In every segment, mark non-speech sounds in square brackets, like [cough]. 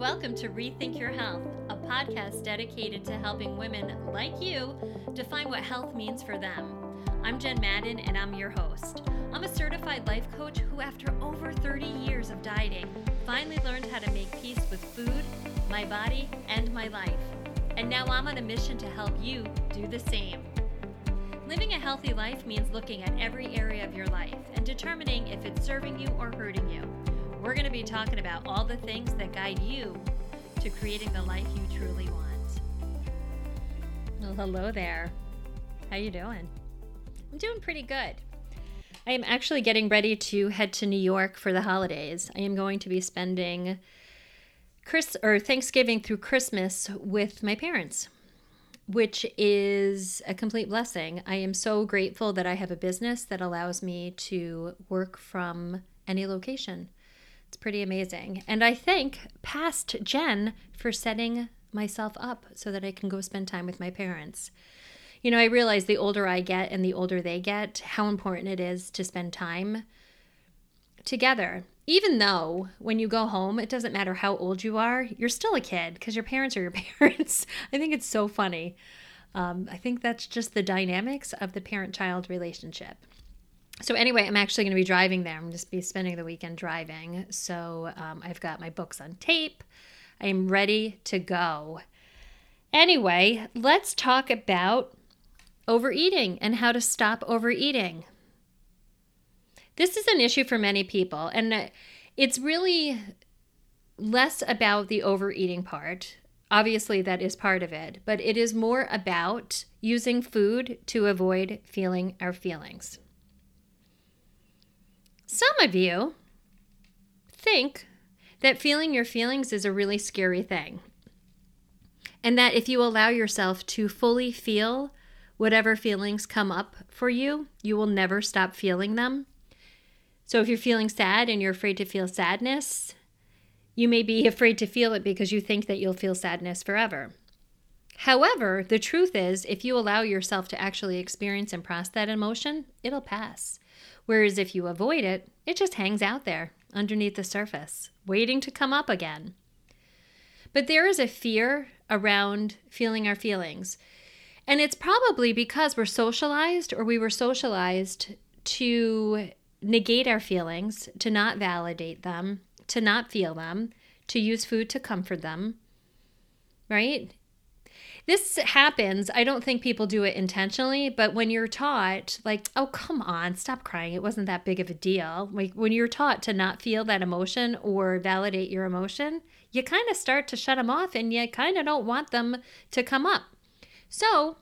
Welcome to Rethink Your Health, a podcast dedicated to helping women like you define what health means for them. I'm Jen Madden, and I'm your host. I'm a certified life coach who, after over 30 years of dieting, finally learned how to make peace with food, my body, and my life. And now I'm on a mission to help you do the same. Living a healthy life means looking at every area of your life and determining if it's serving you or hurting you. We're going to be talking about all the things that guide you to creating the life you truly want. Well, hello there. How you doing? I'm doing pretty good. I am actually getting ready to head to New York for the holidays. I am going to be spending Chris or Thanksgiving through Christmas with my parents, which is a complete blessing. I am so grateful that I have a business that allows me to work from any location. It's pretty amazing. And I thank past Jen for setting myself up so that I can go spend time with my parents. You know, I realize the older I get and the older they get, how important it is to spend time together. Even though when you go home, it doesn't matter how old you are, you're still a kid because your parents are your [laughs] parents. I think it's so funny. Um, I think that's just the dynamics of the parent child relationship so anyway, I'm actually going to be driving there. I'm just be spending the weekend driving. So um, I've got my books on tape. I am ready to go. Anyway, let's talk about overeating and how to stop overeating. This is an issue for many people, and it's really less about the overeating part. Obviously, that is part of it, but it is more about using food to avoid feeling our feelings. Some of you think that feeling your feelings is a really scary thing. And that if you allow yourself to fully feel whatever feelings come up for you, you will never stop feeling them. So if you're feeling sad and you're afraid to feel sadness, you may be afraid to feel it because you think that you'll feel sadness forever. However, the truth is, if you allow yourself to actually experience and process that emotion, it'll pass. Whereas if you avoid it, it just hangs out there underneath the surface, waiting to come up again. But there is a fear around feeling our feelings. And it's probably because we're socialized or we were socialized to negate our feelings, to not validate them, to not feel them, to use food to comfort them, right? This happens. I don't think people do it intentionally, but when you're taught, like, oh, come on, stop crying. It wasn't that big of a deal. Like, when you're taught to not feel that emotion or validate your emotion, you kind of start to shut them off and you kind of don't want them to come up. So,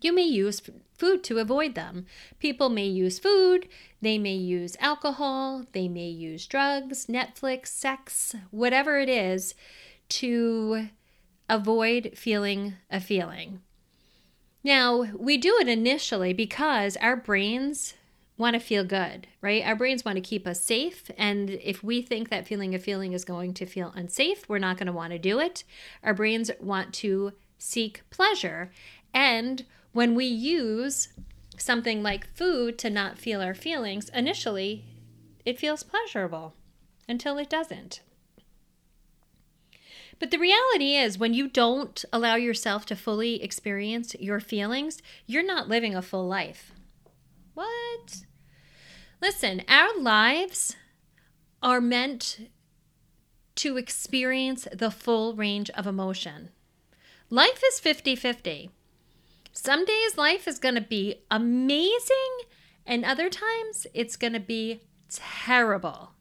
you may use food to avoid them. People may use food, they may use alcohol, they may use drugs, Netflix, sex, whatever it is to avoid feeling a feeling. Now, we do it initially because our brains want to feel good, right? Our brains want to keep us safe. And if we think that feeling a feeling is going to feel unsafe, we're not going to want to do it. Our brains want to seek pleasure. And when we use something like food to not feel our feelings, initially it feels pleasurable until it doesn't. But the reality is, when you don't allow yourself to fully experience your feelings, you're not living a full life. What? Listen, our lives are meant to experience the full range of emotion. Life is 50 50. Some days life is going to be amazing, and other times it's going to be terrible.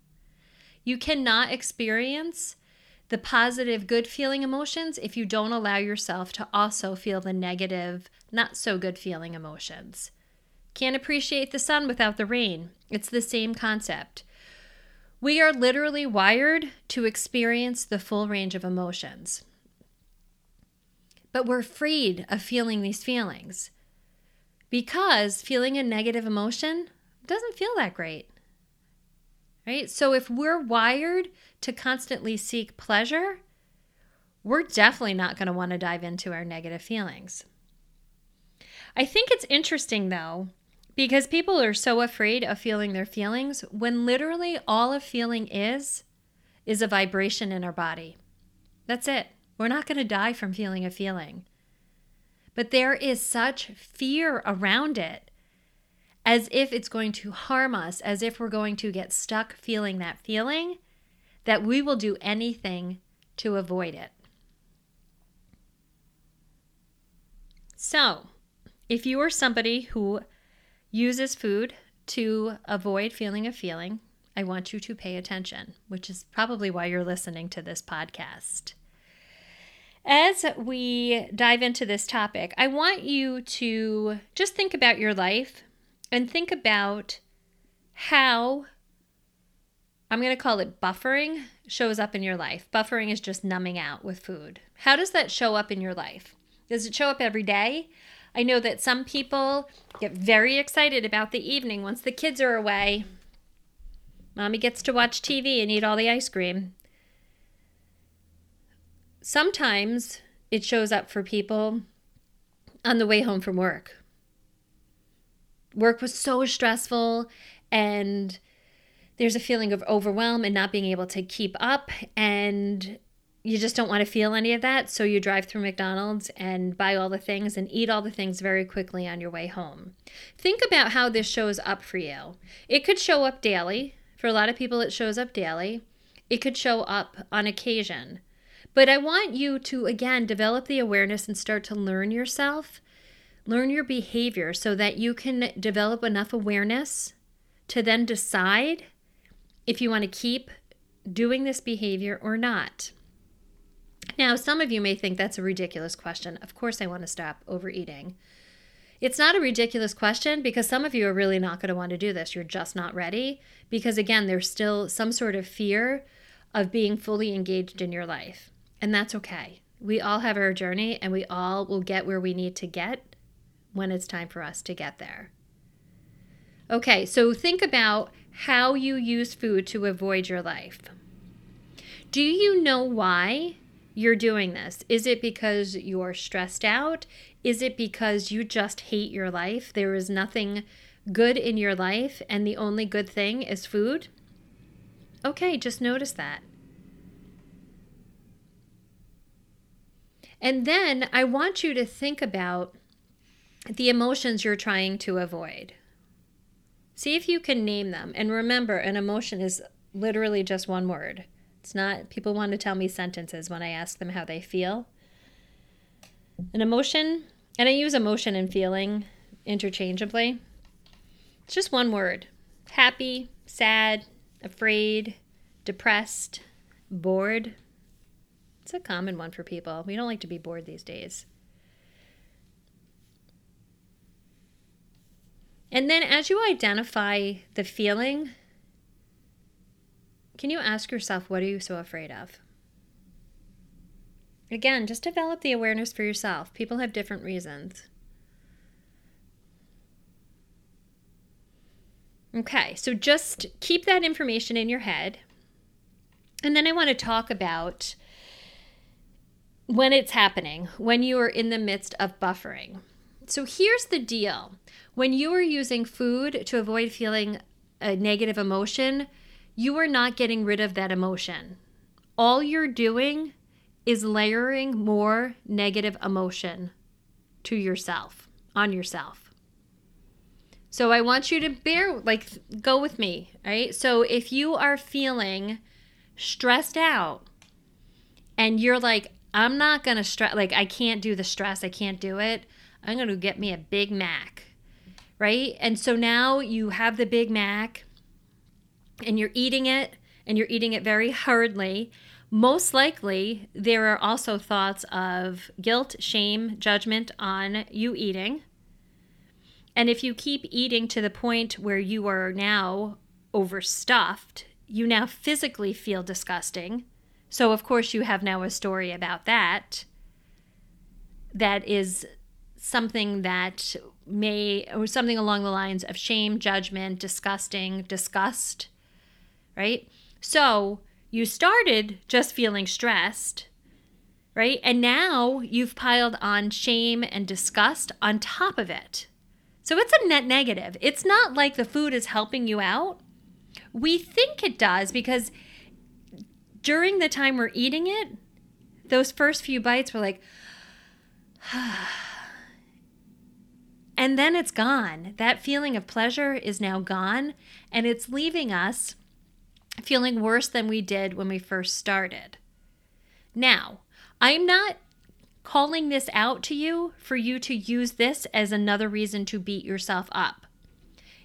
You cannot experience the positive, good feeling emotions if you don't allow yourself to also feel the negative, not so good feeling emotions. Can't appreciate the sun without the rain. It's the same concept. We are literally wired to experience the full range of emotions. But we're afraid of feeling these feelings because feeling a negative emotion doesn't feel that great right? So if we're wired to constantly seek pleasure, we're definitely not going to want to dive into our negative feelings. I think it's interesting though, because people are so afraid of feeling their feelings when literally all a feeling is is a vibration in our body. That's it. We're not going to die from feeling a feeling. But there is such fear around it as if it's going to harm us, as if we're going to get stuck feeling that feeling, that we will do anything to avoid it. So, if you are somebody who uses food to avoid feeling a feeling, I want you to pay attention, which is probably why you're listening to this podcast. As we dive into this topic, I want you to just think about your life and think about how I'm going to call it buffering shows up in your life. Buffering is just numbing out with food. How does that show up in your life? Does it show up every day? I know that some people get very excited about the evening once the kids are away. Mommy gets to watch TV and eat all the ice cream. Sometimes it shows up for people on the way home from work work was so stressful and there's a feeling of overwhelm and not being able to keep up and you just don't want to feel any of that so you drive through McDonald's and buy all the things and eat all the things very quickly on your way home. Think about how this shows up for you. It could show up daily. For a lot of people it shows up daily. It could show up on occasion. But I want you to again develop the awareness and start to learn yourself learn your behavior so that you can develop enough awareness to then decide if you want to keep doing this behavior or not. Now, some of you may think that's a ridiculous question. Of course, I want to stop overeating. It's not a ridiculous question because some of you are really not going to want to do this. You're just not ready because, again, there's still some sort of fear of being fully engaged in your life. And that's okay. We all have our journey and we all will get where we need to get when it's time for us to get there. Okay, so think about how you use food to avoid your life. Do you know why you're doing this? Is it because you're stressed out? Is it because you just hate your life? There is nothing good in your life and the only good thing is food? Okay, just notice that. And then I want you to think about the emotions you're trying to avoid. See if you can name them. And remember, an emotion is literally just one word. It's not, people want to tell me sentences when I ask them how they feel. An emotion, and I use emotion and feeling interchangeably, it's just one word happy, sad, afraid, depressed, bored. It's a common one for people. We don't like to be bored these days. And then as you identify the feeling, can you ask yourself, what are you so afraid of? Again, just develop the awareness for yourself. People have different reasons. Okay, so just keep that information in your head. And then I want to talk about when it's happening, when you are in the midst of buffering. So here's the deal when you are using food to avoid feeling a negative emotion, you are not getting rid of that emotion. All you're doing is layering more negative emotion to yourself, on yourself. So I want you to bear, like, go with me, right? So if you are feeling stressed out and you're like, I'm not gonna stress, like, I can't do the stress, I can't do it, I'm gonna get me a Big Mac right? And so now you have the Big Mac and you're eating it and you're eating it very hurriedly. Most likely, there are also thoughts of guilt, shame, judgment on you eating. And if you keep eating to the point where you are now overstuffed, you now physically feel disgusting. So, of course, you have now a story about that that is something that may or something along the lines of shame, judgment, disgusting, disgust, right? So you started just feeling stressed, right? And now you've piled on shame and disgust on top of it. So it's a net negative. It's not like the food is helping you out. We think it does because during the time we're eating it, those first few bites were like, and then it's gone. That feeling of pleasure is now gone, and it's leaving us feeling worse than we did when we first started. Now, I'm not calling this out to you for you to use this as another reason to beat yourself up.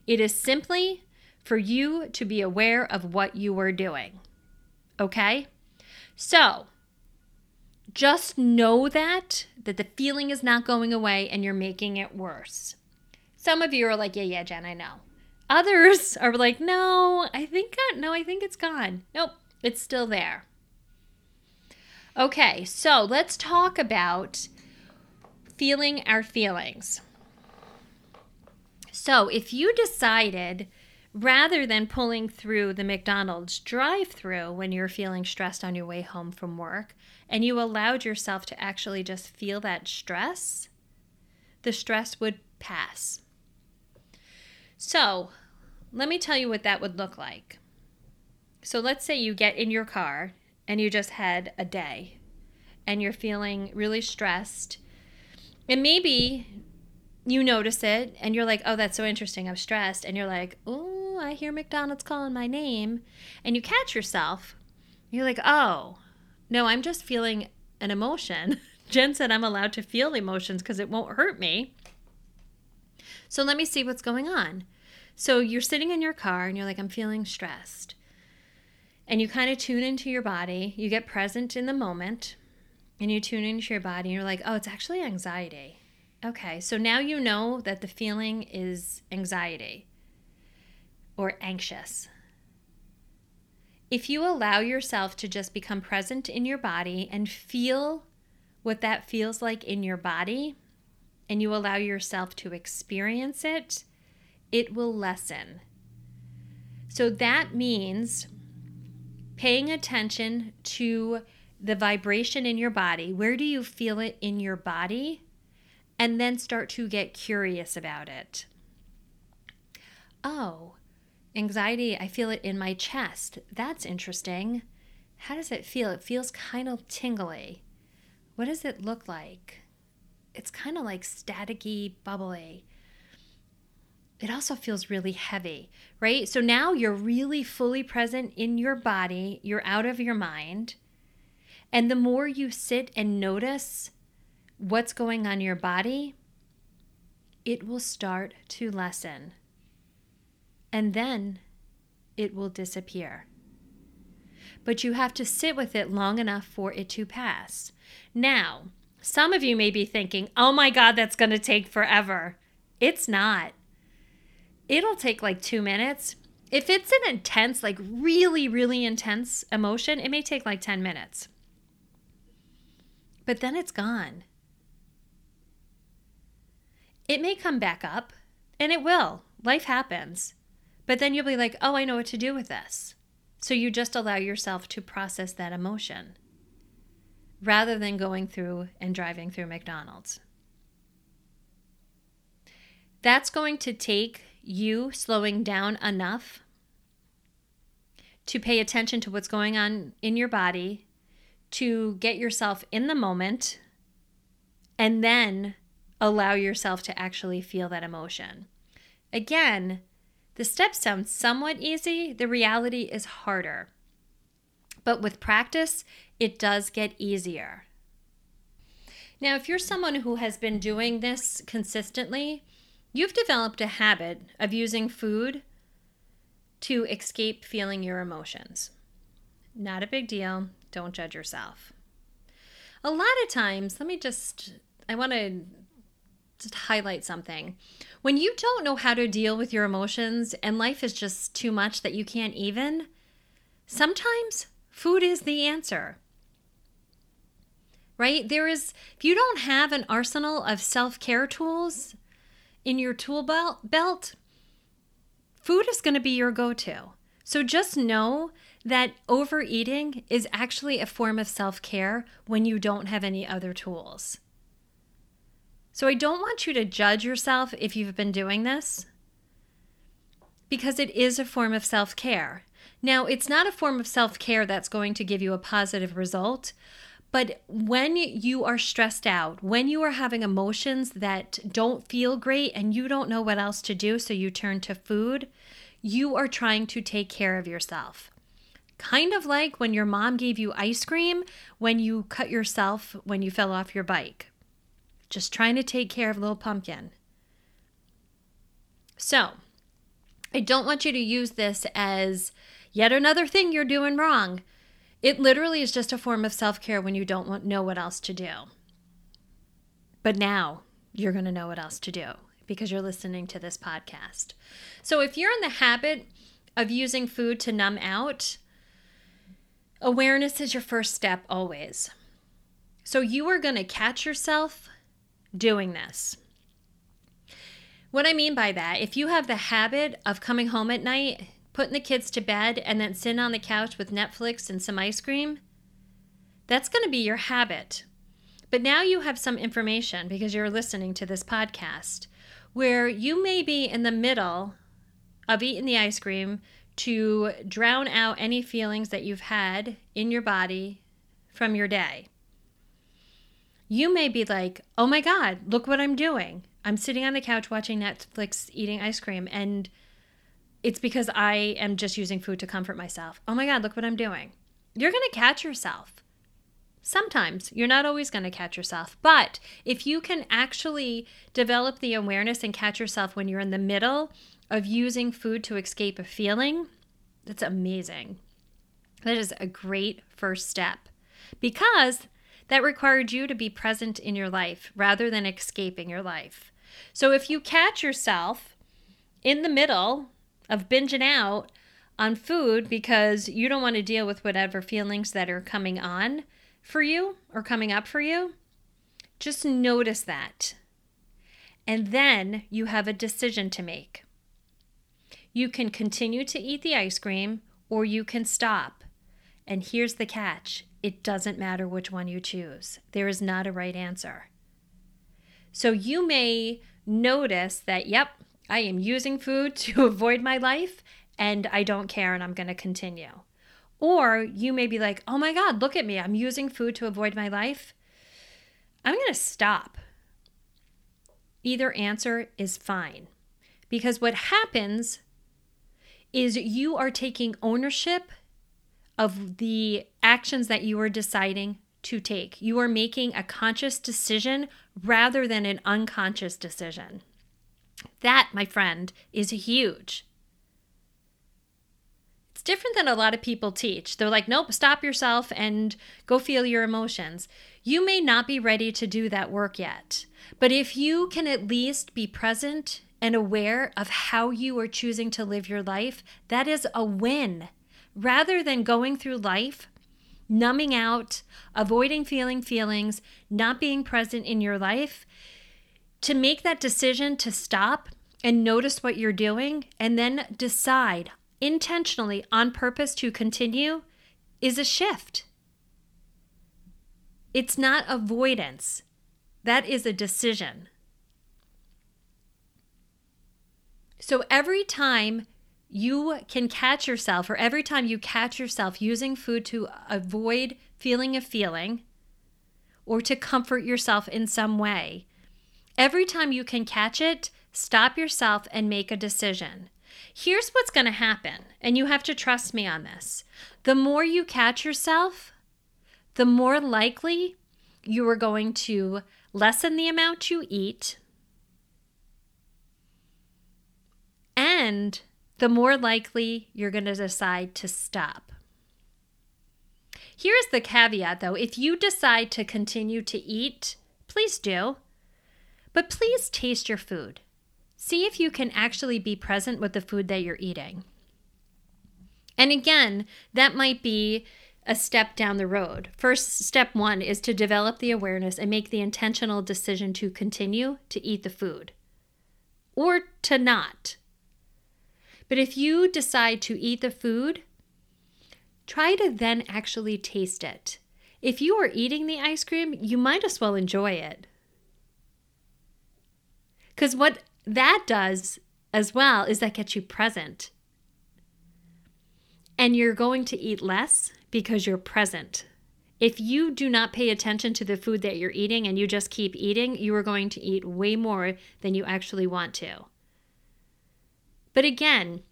It is simply for you to be aware of what you are doing. Okay? So, just know that that the feeling is not going away and you're making it worse. Some of you are like, "Yeah, yeah, Jen, I know." Others [laughs] are like, "No, I think no, I think it's gone." Nope, it's still there. Okay, so let's talk about feeling our feelings. So, if you decided rather than pulling through the McDonald's drive through when you're feeling stressed on your way home from work, and you allowed yourself to actually just feel that stress, the stress would pass. So, let me tell you what that would look like. So, let's say you get in your car and you just had a day and you're feeling really stressed. And maybe you notice it and you're like, oh, that's so interesting. I'm stressed. And you're like, oh, I hear McDonald's calling my name. And you catch yourself. You're like, oh, no, I'm just feeling an emotion. [laughs] Jen said I'm allowed to feel emotions because it won't hurt me. So let me see what's going on. So you're sitting in your car and you're like, I'm feeling stressed. And you kind of tune into your body. You get present in the moment and you tune into your body and you're like, oh, it's actually anxiety. Okay, so now you know that the feeling is anxiety or anxious. If you allow yourself to just become present in your body and feel what that feels like in your body, and you allow yourself to experience it, it will lessen. So that means paying attention to the vibration in your body. Where do you feel it in your body? and then start to get curious about it. Oh, anxiety, I feel it in my chest. That's interesting. How does it feel? It feels kind of tingly. What does it look like? It's kind of like staticky, bubbly. It also feels really heavy, right? So now you're really fully present in your body, you're out of your mind. And the more you sit and notice what's going on in your body, it will start to lessen. And then it will disappear. But you have to sit with it long enough for it to pass. Now, some of you may be thinking, oh my God, that's going to take forever. It's not. It'll take like two minutes. If it's an intense, like really, really intense emotion, it may take like 10 minutes. But then it's gone. It may come back up, and it will. Life happens. But then you'll be like, oh, I know what to do with this. So you just allow yourself to process that emotion rather than going through and driving through McDonald's. That's going to take you slowing down enough to pay attention to what's going on in your body, to get yourself in the moment, and then allow yourself to actually feel that emotion. Again, the steps sound somewhat easy, the reality is harder. But with practice, it does get easier. Now, if you're someone who has been doing this consistently, you've developed a habit of using food to escape feeling your emotions. Not a big deal. Don't judge yourself. A lot of times, let me just, I want to just highlight something. When you don't know how to deal with your emotions and life is just too much that you can't even, sometimes food is the answer. Right? There is, if you don't have an arsenal of self care tools in your tool belt, food is going to be your go to. So just know that overeating is actually a form of self care when you don't have any other tools. So I don't want you to judge yourself if you've been doing this because it is a form of self care. Now, it's not a form of self care that's going to give you a positive result, but when you are stressed out, when you are having emotions that don't feel great and you don't know what else to do, so you turn to food, you are trying to take care of yourself. Kind of like when your mom gave you ice cream when you cut yourself when you fell off your bike. Just trying to take care of little pumpkin. So, I don't want you to use this as yet another thing you're doing wrong. It literally is just a form of self care when you don't know what else to do. But now you're going to know what else to do because you're listening to this podcast. So if you're in the habit of using food to numb out, awareness is your first step always. So you are going to catch yourself doing this. What I mean by that, if you have the habit of coming home at night putting the kids to bed, and then sitting on the couch with Netflix and some ice cream, that's going to be your habit. But now you have some information because you're listening to this podcast where you may be in the middle of eating the ice cream to drown out any feelings that you've had in your body from your day. You may be like, oh my God, look what I'm doing. I'm sitting on the couch watching Netflix, eating ice cream, and it's because I am just using food to comfort myself. Oh my God, look what I'm doing. You're going to catch yourself. Sometimes you're not always going to catch yourself, but if you can actually develop the awareness and catch yourself when you're in the middle of using food to escape a feeling, that's amazing. That is a great first step because that required you to be present in your life rather than escaping your life. So if you catch yourself in the middle of binging out on food because you don't want to deal with whatever feelings that are coming on for you or coming up for you, just notice that. And then you have a decision to make. You can continue to eat the ice cream or you can stop. And here's the catch it doesn't matter which one you choose, there is not a right answer. So you may notice that, yep, I am using food [laughs] to avoid my life and I don't care and I'm going to continue. Or you may be like, oh my God, look at me. I'm using food to avoid my life. I'm going to stop. Either answer is fine. Because what happens is you are taking ownership of the actions that you are deciding to take. You are making a conscious decision rather than an unconscious decision. That, my friend, is huge. It's different than a lot of people teach. They're like, nope, stop yourself and go feel your emotions. You may not be ready to do that work yet, but if you can at least be present and aware of how you are choosing to live your life, that is a win. Rather than going through life numbing out, avoiding feeling feelings, not being present in your life, to make that decision to stop and notice what you're doing and then decide intentionally on purpose to continue is a shift. It's not avoidance, that is a decision. So every time you can catch yourself, or every time you catch yourself using food to avoid feeling a feeling or to comfort yourself in some way, Every time you can catch it, stop yourself and make a decision. Here's what's going to happen, and you have to trust me on this. The more you catch yourself, the more likely you are going to lessen the amount you eat, and the more likely you're going to decide to stop. Here's the caveat though if you decide to continue to eat, please do. But please taste your food. See if you can actually be present with the food that you're eating. And again, that might be a step down the road. First, step one is to develop the awareness and make the intentional decision to continue to eat the food or to not. But if you decide to eat the food, try to then actually taste it. If you are eating the ice cream, you might as well enjoy it. Because what that does as well is that gets you present. And you're going to eat less because you're present. If you do not pay attention to the food that you're eating and you just keep eating, you are going to eat way more than you actually want to. But again,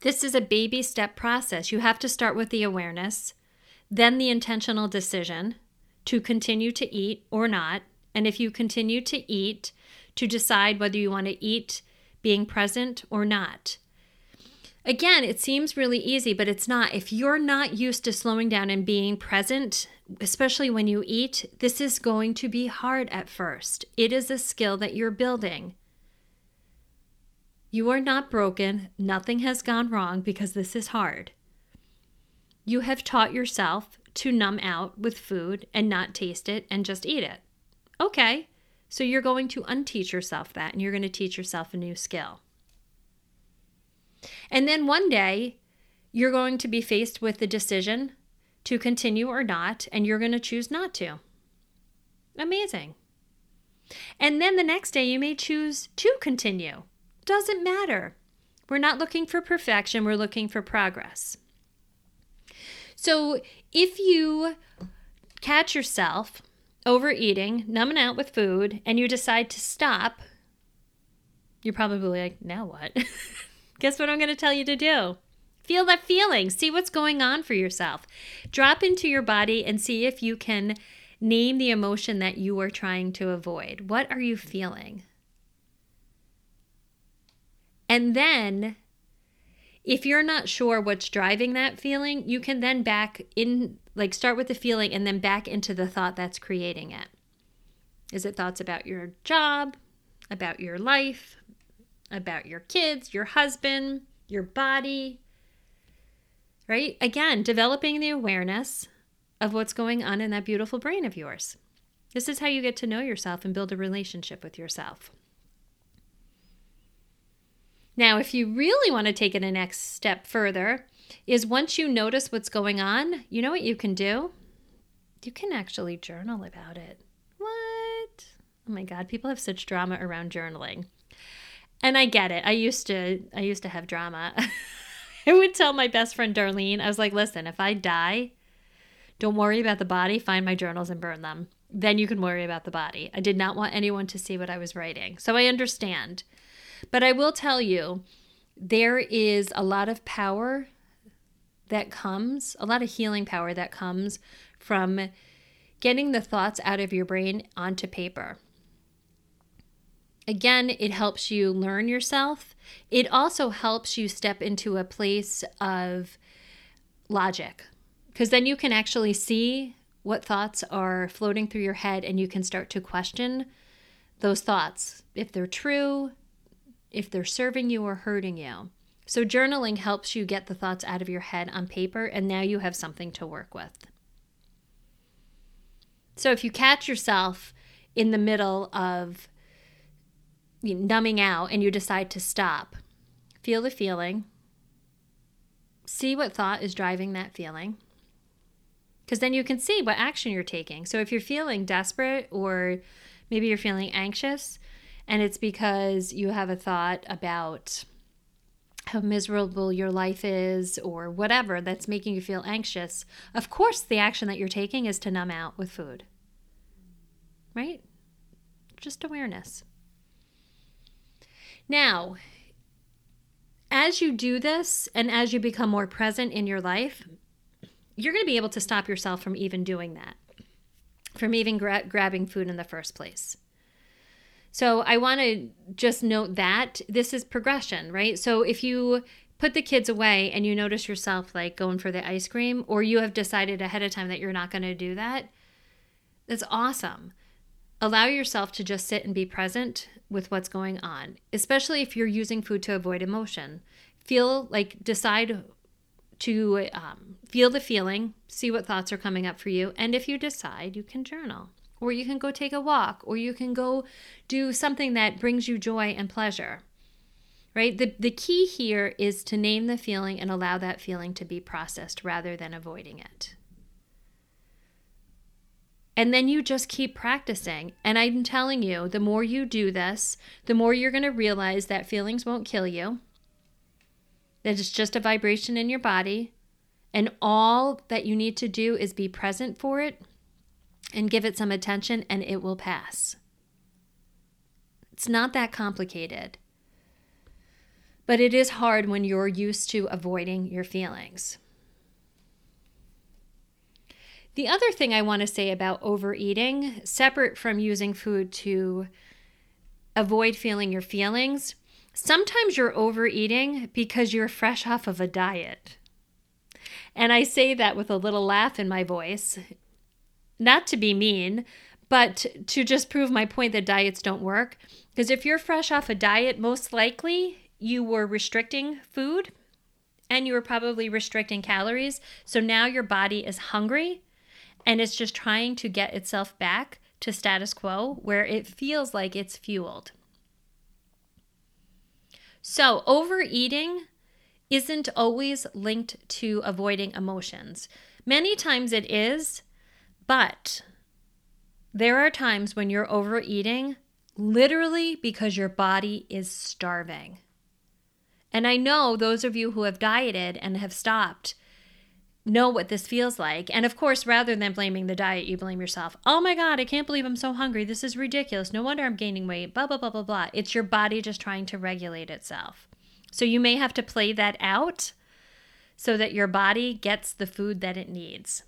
this is a baby step process. You have to start with the awareness, then the intentional decision to continue to eat or not. And if you continue to eat, to decide whether you want to eat being present or not. Again, it seems really easy, but it's not. If you're not used to slowing down and being present, especially when you eat, this is going to be hard at first. It is a skill that you're building. You are not broken. Nothing has gone wrong because this is hard. You have taught yourself to numb out with food and not taste it and just eat it. Okay, so you're going to unteach yourself that and you're going to teach yourself a new skill. And then one day, you're going to be faced with the decision to continue or not, and you're going to choose not to. Amazing. And then the next day, you may choose to continue. Doesn't matter. We're not looking for perfection, we're looking for progress. So if you catch yourself overeating, numbing out with food, and you decide to stop, you're probably like, now what? [laughs] Guess what I'm going to tell you to do? Feel that feeling. See what's going on for yourself. Drop into your body and see if you can name the emotion that you are trying to avoid. What are you feeling? And then, if you're not sure what's driving that feeling, you can then back in, like start with the feeling and then back into the thought that's creating it. Is it thoughts about your job, about your life, about your kids, your husband, your body? Right? Again, developing the awareness of what's going on in that beautiful brain of yours. This is how you get to know yourself and build a relationship with yourself. Now, if you really want to take it a next step further, is once you notice what's going on, you know what you can do? You can actually journal about it. What? Oh my god, people have such drama around journaling. And I get it. I used to I used to have drama. [laughs] I would tell my best friend Darlene, I was like, "Listen, if I die, don't worry about the body, find my journals and burn them. Then you can worry about the body." I did not want anyone to see what I was writing. So I understand. But I will tell you, there is a lot of power that comes, a lot of healing power that comes from getting the thoughts out of your brain onto paper. Again, it helps you learn yourself. It also helps you step into a place of logic because then you can actually see what thoughts are floating through your head and you can start to question those thoughts if they're true, if they're serving you or hurting you. So, journaling helps you get the thoughts out of your head on paper, and now you have something to work with. So, if you catch yourself in the middle of numbing out and you decide to stop, feel the feeling, see what thought is driving that feeling, because then you can see what action you're taking. So, if you're feeling desperate or maybe you're feeling anxious, and it's because you have a thought about how miserable your life is or whatever that's making you feel anxious, of course, the action that you're taking is to numb out with food. Right? Just awareness. Now, as you do this and as you become more present in your life, you're going to be able to stop yourself from even doing that, from even gra- grabbing food in the first place. So I want to just note that this is progression, right? So if you put the kids away and you notice yourself like going for the ice cream, or you have decided ahead of time that you're not going to do that, that's awesome. Allow yourself to just sit and be present with what's going on, especially if you're using food to avoid emotion. Feel like decide to um, feel the feeling, see what thoughts are coming up for you, and if you decide, you can journal or you can go take a walk, or you can go do something that brings you joy and pleasure. Right? The, the key here is to name the feeling and allow that feeling to be processed rather than avoiding it. And then you just keep practicing. And I'm telling you, the more you do this, the more you're going to realize that feelings won't kill you. that it's just a vibration in your body, and all that you need to do is be present for it and give it some attention, and it will pass. It's not that complicated. But it is hard when you're used to avoiding your feelings. The other thing I want to say about overeating, separate from using food to avoid feeling your feelings, sometimes you're overeating because you're fresh off of a diet. And I say that with a little laugh in my voice, not to be mean, but to just prove my point that diets don't work. Because if you're fresh off a diet, most likely you were restricting food and you were probably restricting calories. So now your body is hungry and it's just trying to get itself back to status quo where it feels like it's fueled. So, overeating isn't always linked to avoiding emotions. Many times it is, but there are times when you're overeating literally because your body is starving. And I know those of you who have dieted and have stopped know what this feels like. And of course, rather than blaming the diet, you blame yourself. Oh my God, I can't believe I'm so hungry. This is ridiculous. No wonder I'm gaining weight. Blah, blah, blah, blah, blah. It's your body just trying to regulate itself. So you may have to play that out so that your body gets the food that it needs.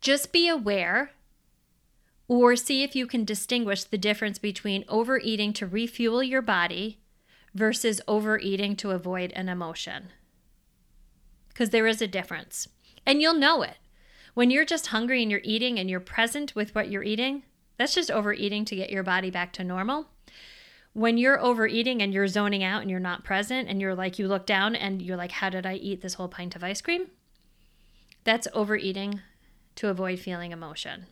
Just be aware or see if you can distinguish the difference between overeating to refuel your body versus overeating to avoid an emotion because there is a difference. And you'll know it. When you're just hungry and you're eating and you're present with what you're eating, that's just overeating to get your body back to normal. When you're overeating and you're zoning out and you're not present and you're like, you look down and you're like, how did I eat this whole pint of ice cream? That's overeating to avoid feeling emotion.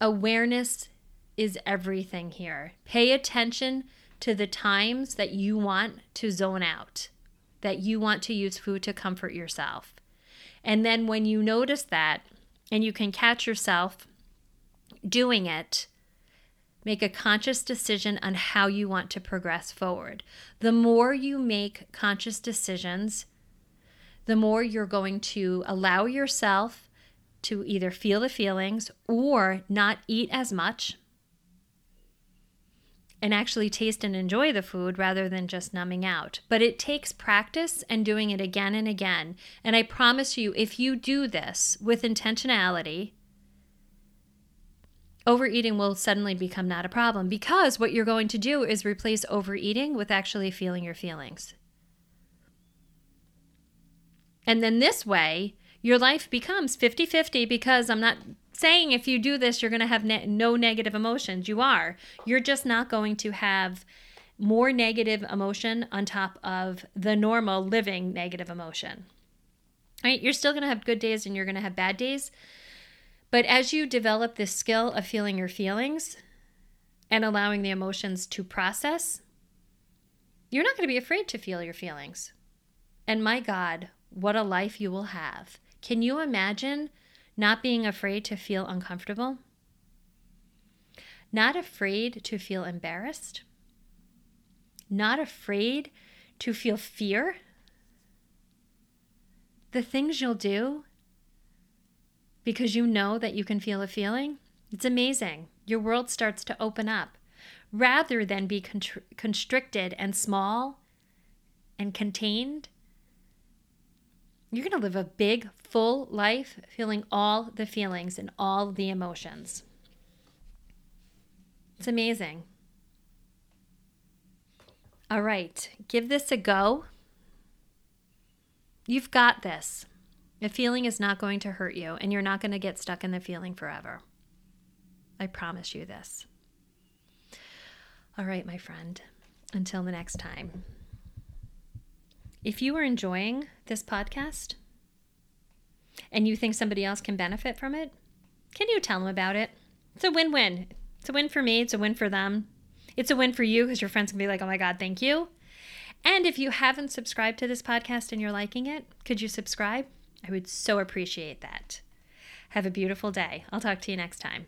Awareness is everything here. Pay attention to the times that you want to zone out that you want to use food to comfort yourself. And then when you notice that and you can catch yourself doing it, make a conscious decision on how you want to progress forward. The more you make conscious decisions, the more you're going to allow yourself to either feel the feelings or not eat as much and actually taste and enjoy the food rather than just numbing out. But it takes practice and doing it again and again. And I promise you, if you do this with intentionality, overeating will suddenly become not a problem because what you're going to do is replace overeating with actually feeling your feelings. And then this way, your life becomes 50 50 because I'm not saying if you do this, you're going to have ne- no negative emotions. You are. You're just not going to have more negative emotion on top of the normal living negative emotion. Right? You're still going to have good days and you're going to have bad days. But as you develop this skill of feeling your feelings and allowing the emotions to process, you're not going to be afraid to feel your feelings. And my God, what a life you will have. Can you imagine not being afraid to feel uncomfortable, not afraid to feel embarrassed, not afraid to feel fear. The things you'll do because you know that you can feel a feeling, it's amazing. Your world starts to open up rather than be constricted and small and contained you're going to live a big, full life feeling all the feelings and all the emotions. It's amazing. All right, give this a go. You've got this. The feeling is not going to hurt you, and you're not going to get stuck in the feeling forever. I promise you this. All right, my friend, until the next time. If you are enjoying this podcast and you think somebody else can benefit from it, can you tell them about it? It's a win win. It's a win for me, it's a win for them. It's a win for you because your friends can be like, oh my God, thank you. And if you haven't subscribed to this podcast and you're liking it, could you subscribe? I would so appreciate that. Have a beautiful day. I'll talk to you next time.